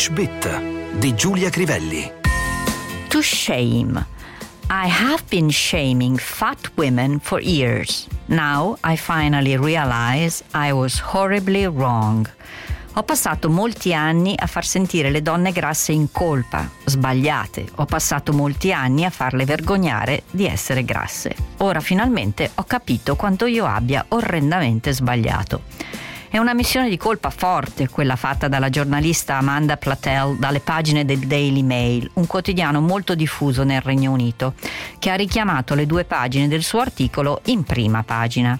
English Bit di Giulia Crivelli. To shame. I have been shaming fat women for years. Now I finally realize I was horribly wrong. Ho passato molti anni a far sentire le donne grasse in colpa, sbagliate. Ho passato molti anni a farle vergognare di essere grasse. Ora finalmente ho capito quanto io abbia orrendamente sbagliato. È una missione di colpa forte quella fatta dalla giornalista Amanda Platel dalle pagine del Daily Mail, un quotidiano molto diffuso nel Regno Unito, che ha richiamato le due pagine del suo articolo in prima pagina.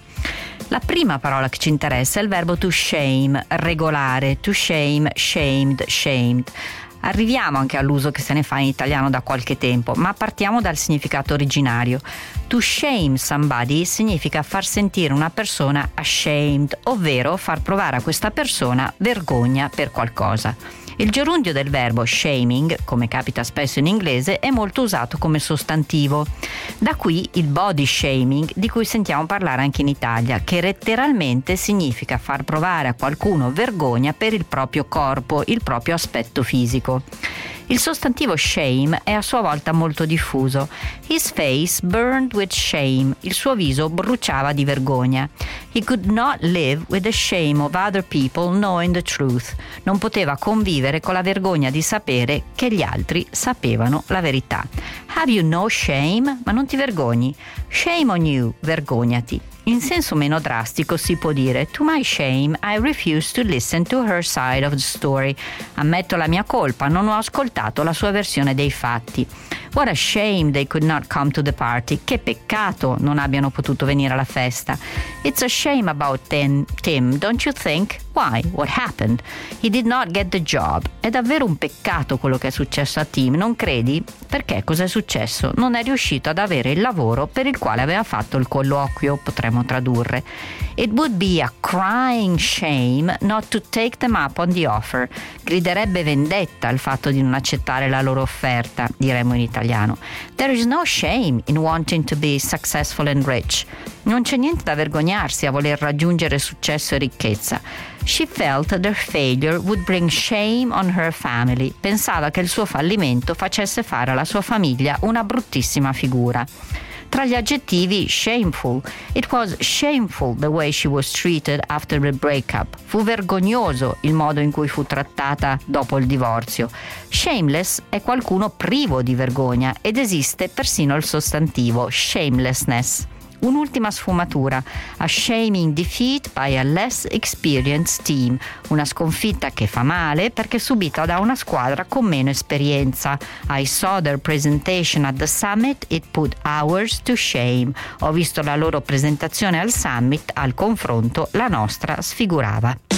La prima parola che ci interessa è il verbo to shame, regolare, to shame, shamed, shamed. Arriviamo anche all'uso che se ne fa in italiano da qualche tempo, ma partiamo dal significato originario. To shame somebody significa far sentire una persona ashamed, ovvero far provare a questa persona vergogna per qualcosa. Il gerundio del verbo shaming, come capita spesso in inglese, è molto usato come sostantivo. Da qui il body shaming di cui sentiamo parlare anche in Italia, che letteralmente significa far provare a qualcuno vergogna per il proprio corpo, il proprio aspetto fisico. Il sostantivo shame è a sua volta molto diffuso. His face burned with shame. Il suo viso bruciava di vergogna. He could not live with the shame of other people knowing the truth. Non poteva convivere con la vergogna di sapere che gli altri sapevano la verità. Have you no shame? Ma non ti vergogni? Shame on you, vergognati. In senso meno drastico si può dire To my shame I refuse to listen to her side of the story. Ammetto la mia colpa, non ho ascoltato la sua versione dei fatti. What a shame they could not come to the party. Che peccato non abbiano potuto venire alla festa. It's a shame about Tim, don't you think? Why? What happened? He did not get the job. È davvero un peccato quello che è successo a Tim, non credi? Perché cos'è successo? Non è riuscito ad avere il lavoro per il quale aveva fatto il colloquio, potremmo tradurre. It would be a crying shame not to take them up on the offer. Griderebbe vendetta il fatto di non accettare la loro offerta, diremmo in italiano. There is no shame in wanting to be successful and rich. Non c'è niente da vergognarsi a voler raggiungere successo e ricchezza. She felt their failure would bring shame on her family. Pensava che il suo fallimento facesse fare alla sua famiglia una bruttissima figura. Tra gli aggettivi shameful. It was shameful the way she was treated after the breakup. Fu vergognoso il modo in cui fu trattata dopo il divorzio. Shameless è qualcuno privo di vergogna ed esiste persino il sostantivo shamelessness. Un'ultima sfumatura, a shaming defeat by a less experienced team, una sconfitta che fa male perché subita da una squadra con meno esperienza. I saw their presentation at the summit, it put ours to shame. Ho visto la loro presentazione al summit, al confronto la nostra sfigurava.